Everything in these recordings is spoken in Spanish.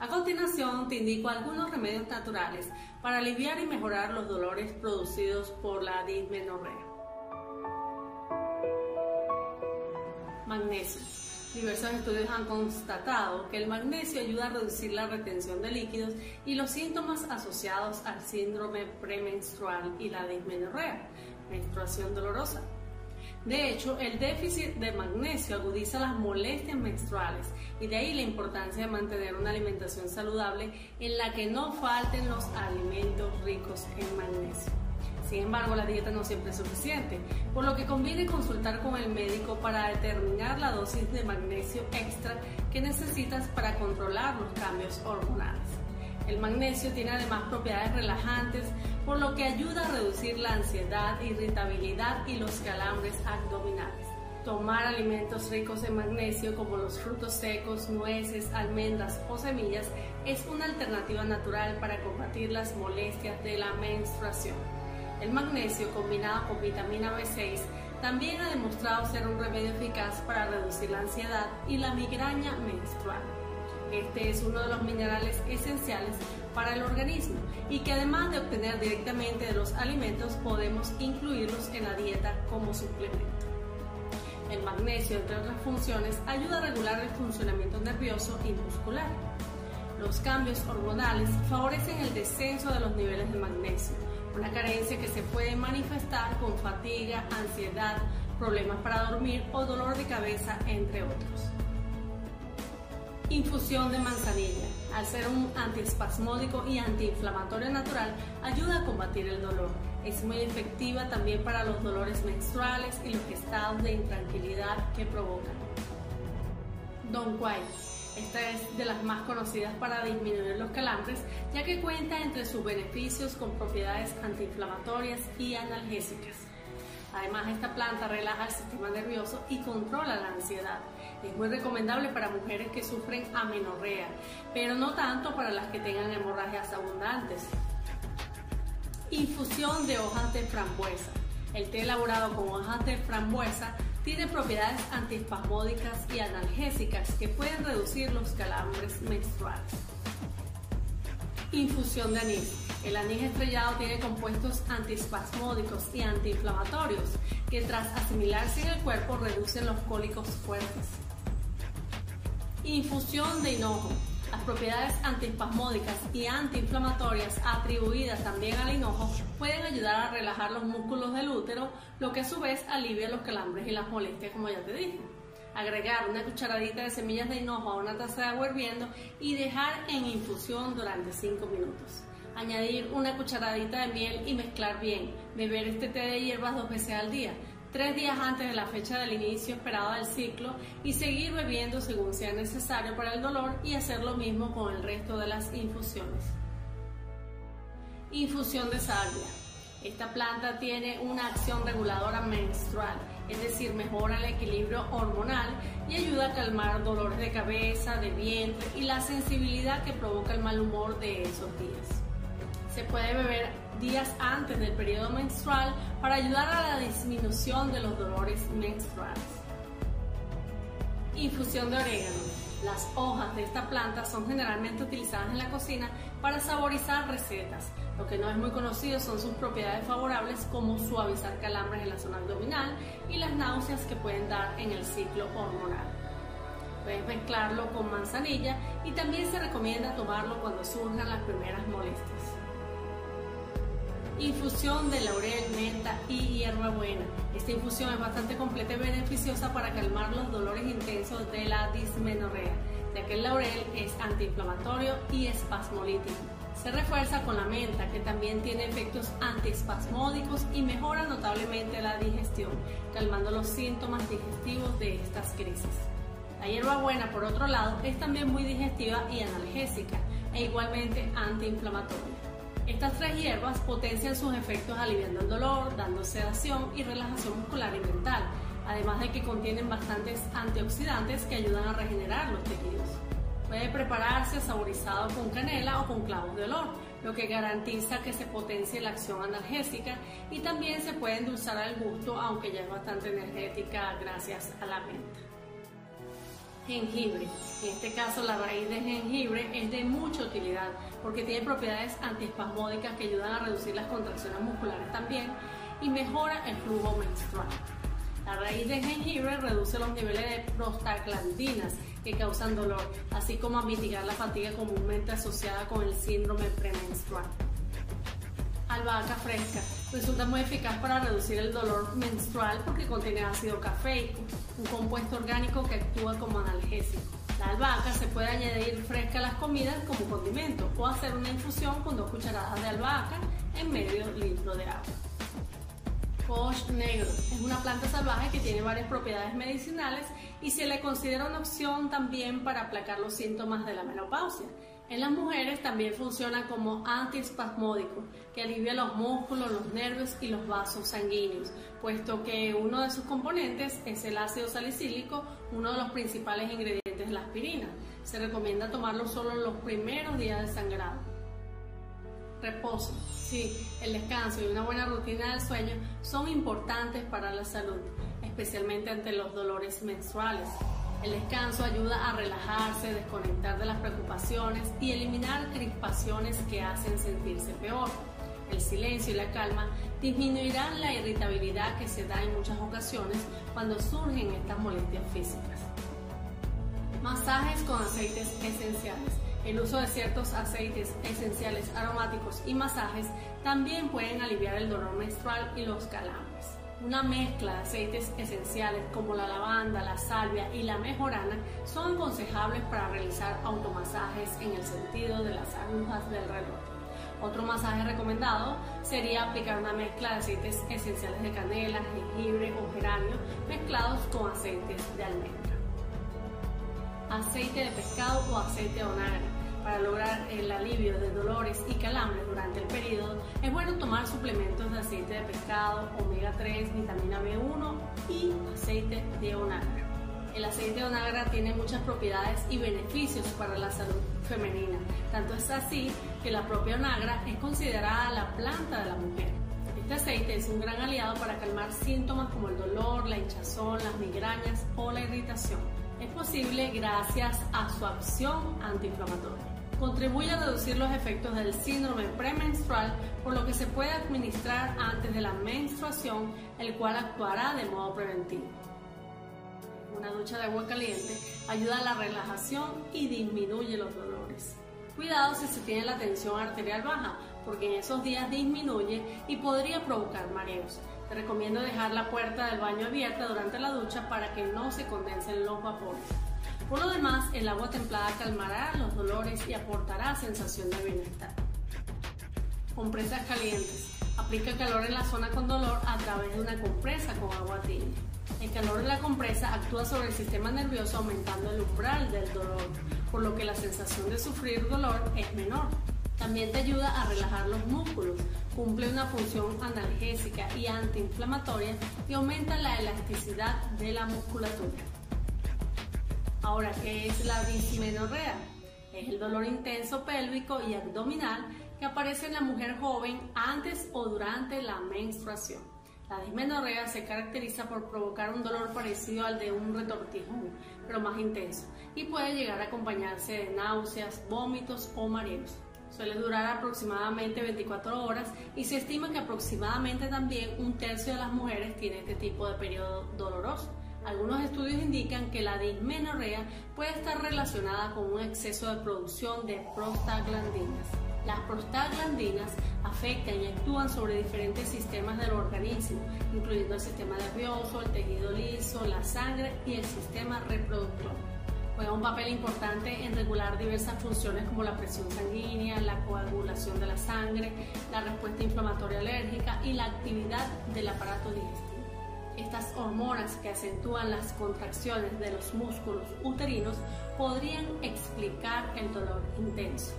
A continuación te indico algunos remedios naturales para aliviar y mejorar los dolores producidos por la dismenorrea. Magnesio. Diversos estudios han constatado que el magnesio ayuda a reducir la retención de líquidos y los síntomas asociados al síndrome premenstrual y la dismenorrea, menstruación dolorosa. De hecho, el déficit de magnesio agudiza las molestias menstruales y de ahí la importancia de mantener una alimentación saludable en la que no falten los alimentos ricos en magnesio. Sin embargo, la dieta no siempre es suficiente, por lo que conviene consultar con el médico para determinar la dosis de magnesio extra que necesitas para controlar los cambios hormonales. El magnesio tiene además propiedades relajantes, por lo que ayuda a reducir la ansiedad, irritabilidad y los calambres abdominales. Tomar alimentos ricos en magnesio como los frutos secos, nueces, almendras o semillas es una alternativa natural para combatir las molestias de la menstruación. El magnesio combinado con vitamina B6 también ha demostrado ser un remedio eficaz para reducir la ansiedad y la migraña menstrual. Este es uno de los minerales esenciales para el organismo y que además de obtener directamente de los alimentos podemos incluirlos en la dieta como suplemento. El magnesio, entre otras funciones, ayuda a regular el funcionamiento nervioso y muscular. Los cambios hormonales favorecen el descenso de los niveles de magnesio, una carencia que se puede manifestar con fatiga, ansiedad, problemas para dormir o dolor de cabeza, entre otros. Infusión de manzanilla. Al ser un antiespasmódico y antiinflamatorio natural, ayuda a combatir el dolor. Es muy efectiva también para los dolores menstruales y los estados de intranquilidad que provocan. Don Quai. Esta es de las más conocidas para disminuir los calambres, ya que cuenta entre sus beneficios con propiedades antiinflamatorias y analgésicas. Además, esta planta relaja el sistema nervioso y controla la ansiedad. Es muy recomendable para mujeres que sufren amenorrea, pero no tanto para las que tengan hemorragias abundantes. Infusión de hojas de frambuesa. El té elaborado con hojas de frambuesa tiene propiedades antiespasmódicas y analgésicas que pueden reducir los calambres menstruales. Infusión de anís. El anís estrellado tiene compuestos antiespasmódicos y antiinflamatorios que tras asimilarse en el cuerpo reducen los cólicos fuertes. Infusión de hinojo. Las propiedades antiespasmódicas y antiinflamatorias atribuidas también al hinojo pueden ayudar a relajar los músculos del útero, lo que a su vez alivia los calambres y las molestias, como ya te dije. Agregar una cucharadita de semillas de hinojo a una taza de agua hirviendo y dejar en infusión durante 5 minutos. Añadir una cucharadita de miel y mezclar bien. Beber este té de hierbas dos veces al día tres días antes de la fecha del inicio esperado del ciclo y seguir bebiendo según sea necesario para el dolor y hacer lo mismo con el resto de las infusiones. Infusión de salvia. Esta planta tiene una acción reguladora menstrual, es decir, mejora el equilibrio hormonal y ayuda a calmar dolores de cabeza, de vientre y la sensibilidad que provoca el mal humor de esos días. Se puede beber días antes del periodo menstrual para ayudar a la disminución de los dolores menstruales. Infusión de orégano. Las hojas de esta planta son generalmente utilizadas en la cocina para saborizar recetas. Lo que no es muy conocido son sus propiedades favorables como suavizar calambres en la zona abdominal y las náuseas que pueden dar en el ciclo hormonal. Puedes mezclarlo con manzanilla y también se recomienda tomarlo cuando surjan las primeras molestias. Infusión de laurel, menta y hierbabuena. Esta infusión es bastante completa y beneficiosa para calmar los dolores intensos de la dismenorrea, ya que el laurel es antiinflamatorio y espasmolítico. Se refuerza con la menta, que también tiene efectos antiespasmódicos y mejora notablemente la digestión, calmando los síntomas digestivos de estas crisis. La hierbabuena, por otro lado, es también muy digestiva y analgésica, e igualmente antiinflamatoria. Estas tres hierbas potencian sus efectos aliviando el dolor, dando sedación y relajación muscular y mental, además de que contienen bastantes antioxidantes que ayudan a regenerar los tejidos. Puede prepararse saborizado con canela o con clavos de olor, lo que garantiza que se potencie la acción analgésica y también se puede endulzar al gusto, aunque ya es bastante energética gracias a la menta. Jengibre. En este caso la raíz de jengibre es de mucha utilidad porque tiene propiedades antiespasmódicas que ayudan a reducir las contracciones musculares también y mejora el flujo menstrual. La raíz de jengibre reduce los niveles de prostaglandinas que causan dolor, así como a mitigar la fatiga comúnmente asociada con el síndrome premenstrual. Albahaca fresca resulta muy eficaz para reducir el dolor menstrual porque contiene ácido cafeico, un compuesto orgánico que actúa como analgésico. La albahaca se puede añadir fresca a las comidas como condimento o hacer una infusión con dos cucharadas de albahaca en medio litro de agua. Coach negro es una planta salvaje que tiene varias propiedades medicinales y se le considera una opción también para aplacar los síntomas de la menopausia. En las mujeres también funciona como antiespasmódico, que alivia los músculos, los nervios y los vasos sanguíneos, puesto que uno de sus componentes es el ácido salicílico, uno de los principales ingredientes de la aspirina. Se recomienda tomarlo solo los primeros días de sangrado. Reposo. Sí, el descanso y una buena rutina del sueño son importantes para la salud, especialmente ante los dolores menstruales. El descanso ayuda a relajarse, desconectar de las preocupaciones y eliminar crispaciones que hacen sentirse peor. El silencio y la calma disminuirán la irritabilidad que se da en muchas ocasiones cuando surgen estas molestias físicas. Masajes con aceites esenciales. El uso de ciertos aceites esenciales aromáticos y masajes también pueden aliviar el dolor menstrual y los calambres. Una mezcla de aceites esenciales como la lavanda, la salvia y la mejorana son aconsejables para realizar automasajes en el sentido de las agujas del reloj. Otro masaje recomendado sería aplicar una mezcla de aceites esenciales de canela, jengibre o geranio mezclados con aceites de almendra aceite de pescado o aceite de onagre. Para lograr el alivio de dolores y calambres durante el periodo, es bueno tomar suplementos de aceite de pescado, omega 3, vitamina B1 y aceite de onagra. El aceite de onagra tiene muchas propiedades y beneficios para la salud femenina. Tanto es así que la propia onagra es considerada la planta de la mujer. Este aceite es un gran aliado para calmar síntomas como el dolor, la hinchazón, las migrañas o la irritación es posible gracias a su acción antiinflamatoria. Contribuye a reducir los efectos del síndrome premenstrual, por lo que se puede administrar antes de la menstruación, el cual actuará de modo preventivo. Una ducha de agua caliente ayuda a la relajación y disminuye los dolores. Cuidado si se tiene la tensión arterial baja, porque en esos días disminuye y podría provocar mareos. Te recomiendo dejar la puerta del baño abierta durante la ducha para que no se condensen los vapores. Por lo demás, el agua templada calmará los dolores y aportará sensación de bienestar. Compresas calientes. Aplica calor en la zona con dolor a través de una compresa con agua tibia. El calor de la compresa actúa sobre el sistema nervioso aumentando el umbral del dolor, por lo que la sensación de sufrir dolor es menor. También te ayuda a relajar los músculos, cumple una función analgésica y antiinflamatoria y aumenta la elasticidad de la musculatura. Ahora, ¿qué es la dismenorrea? Es el dolor intenso pélvico y abdominal que aparece en la mujer joven antes o durante la menstruación. La dismenorrea se caracteriza por provocar un dolor parecido al de un retortijón, pero más intenso, y puede llegar a acompañarse de náuseas, vómitos o mareos. Suele durar aproximadamente 24 horas y se estima que aproximadamente también un tercio de las mujeres tiene este tipo de periodo doloroso. Algunos estudios indican que la dismenorrea puede estar relacionada con un exceso de producción de prostaglandinas. Las prostaglandinas afectan y actúan sobre diferentes sistemas del organismo, incluyendo el sistema nervioso, el tejido liso, la sangre y el sistema reproductor juega un papel importante en regular diversas funciones como la presión sanguínea, la coagulación de la sangre, la respuesta inflamatoria alérgica y la actividad del aparato digestivo. Estas hormonas que acentúan las contracciones de los músculos uterinos podrían explicar el dolor intenso.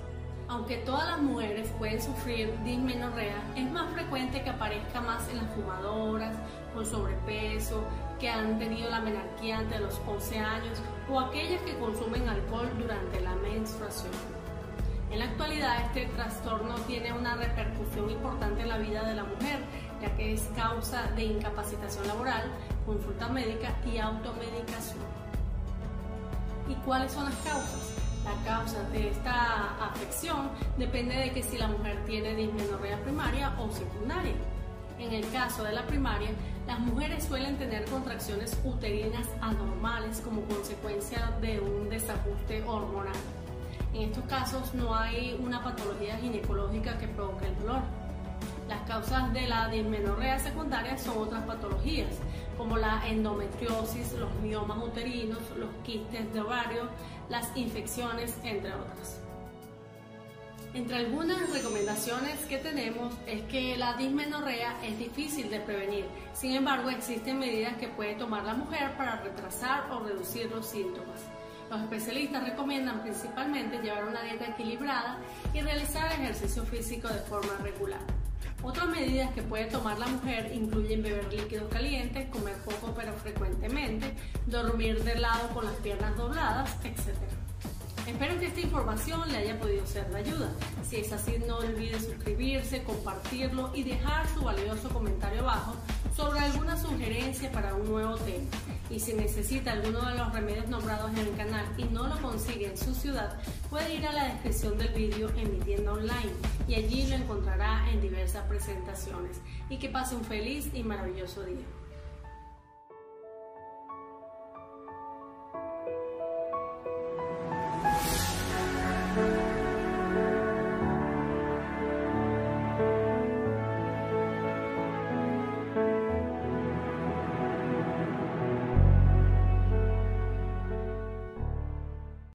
Aunque todas las mujeres pueden sufrir dismenorrea, es más frecuente que aparezca más en las fumadoras, con sobrepeso, que han tenido la menarquía antes de los 11 años o aquellas que consumen alcohol durante la menstruación. En la actualidad este trastorno tiene una repercusión importante en la vida de la mujer, ya que es causa de incapacitación laboral, consulta médica y automedicación. ¿Y cuáles son las causas? La causa de esta afección depende de que si la mujer tiene dismenorrea primaria o secundaria. En el caso de la primaria, las mujeres suelen tener contracciones uterinas anormales como consecuencia de un desajuste hormonal. En estos casos no hay una patología ginecológica que provoque el dolor. Las causas de la dismenorrea secundaria son otras patologías, como la endometriosis, los miomas uterinos, los quistes de ovario, las infecciones, entre otras. Entre algunas recomendaciones que tenemos es que la dismenorrea es difícil de prevenir, sin embargo existen medidas que puede tomar la mujer para retrasar o reducir los síntomas. Los especialistas recomiendan principalmente llevar una dieta equilibrada y realizar ejercicio físico de forma regular. Otras medidas que puede tomar la mujer incluyen beber líquidos calientes, comer poco pero frecuentemente, dormir de lado con las piernas dobladas, etc. Espero que esta información le haya podido ser de ayuda. Si es así, no olvide suscribirse, compartirlo y dejar su valioso comentario abajo sobre alguna sugerencia para un nuevo tema. Y si necesita alguno de los remedios nombrados en el canal y no lo consigue en su ciudad, puede ir a la descripción del vídeo en mi tienda online y allí lo encontrará en diversas presentaciones. Y que pase un feliz y maravilloso día.